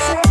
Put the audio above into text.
say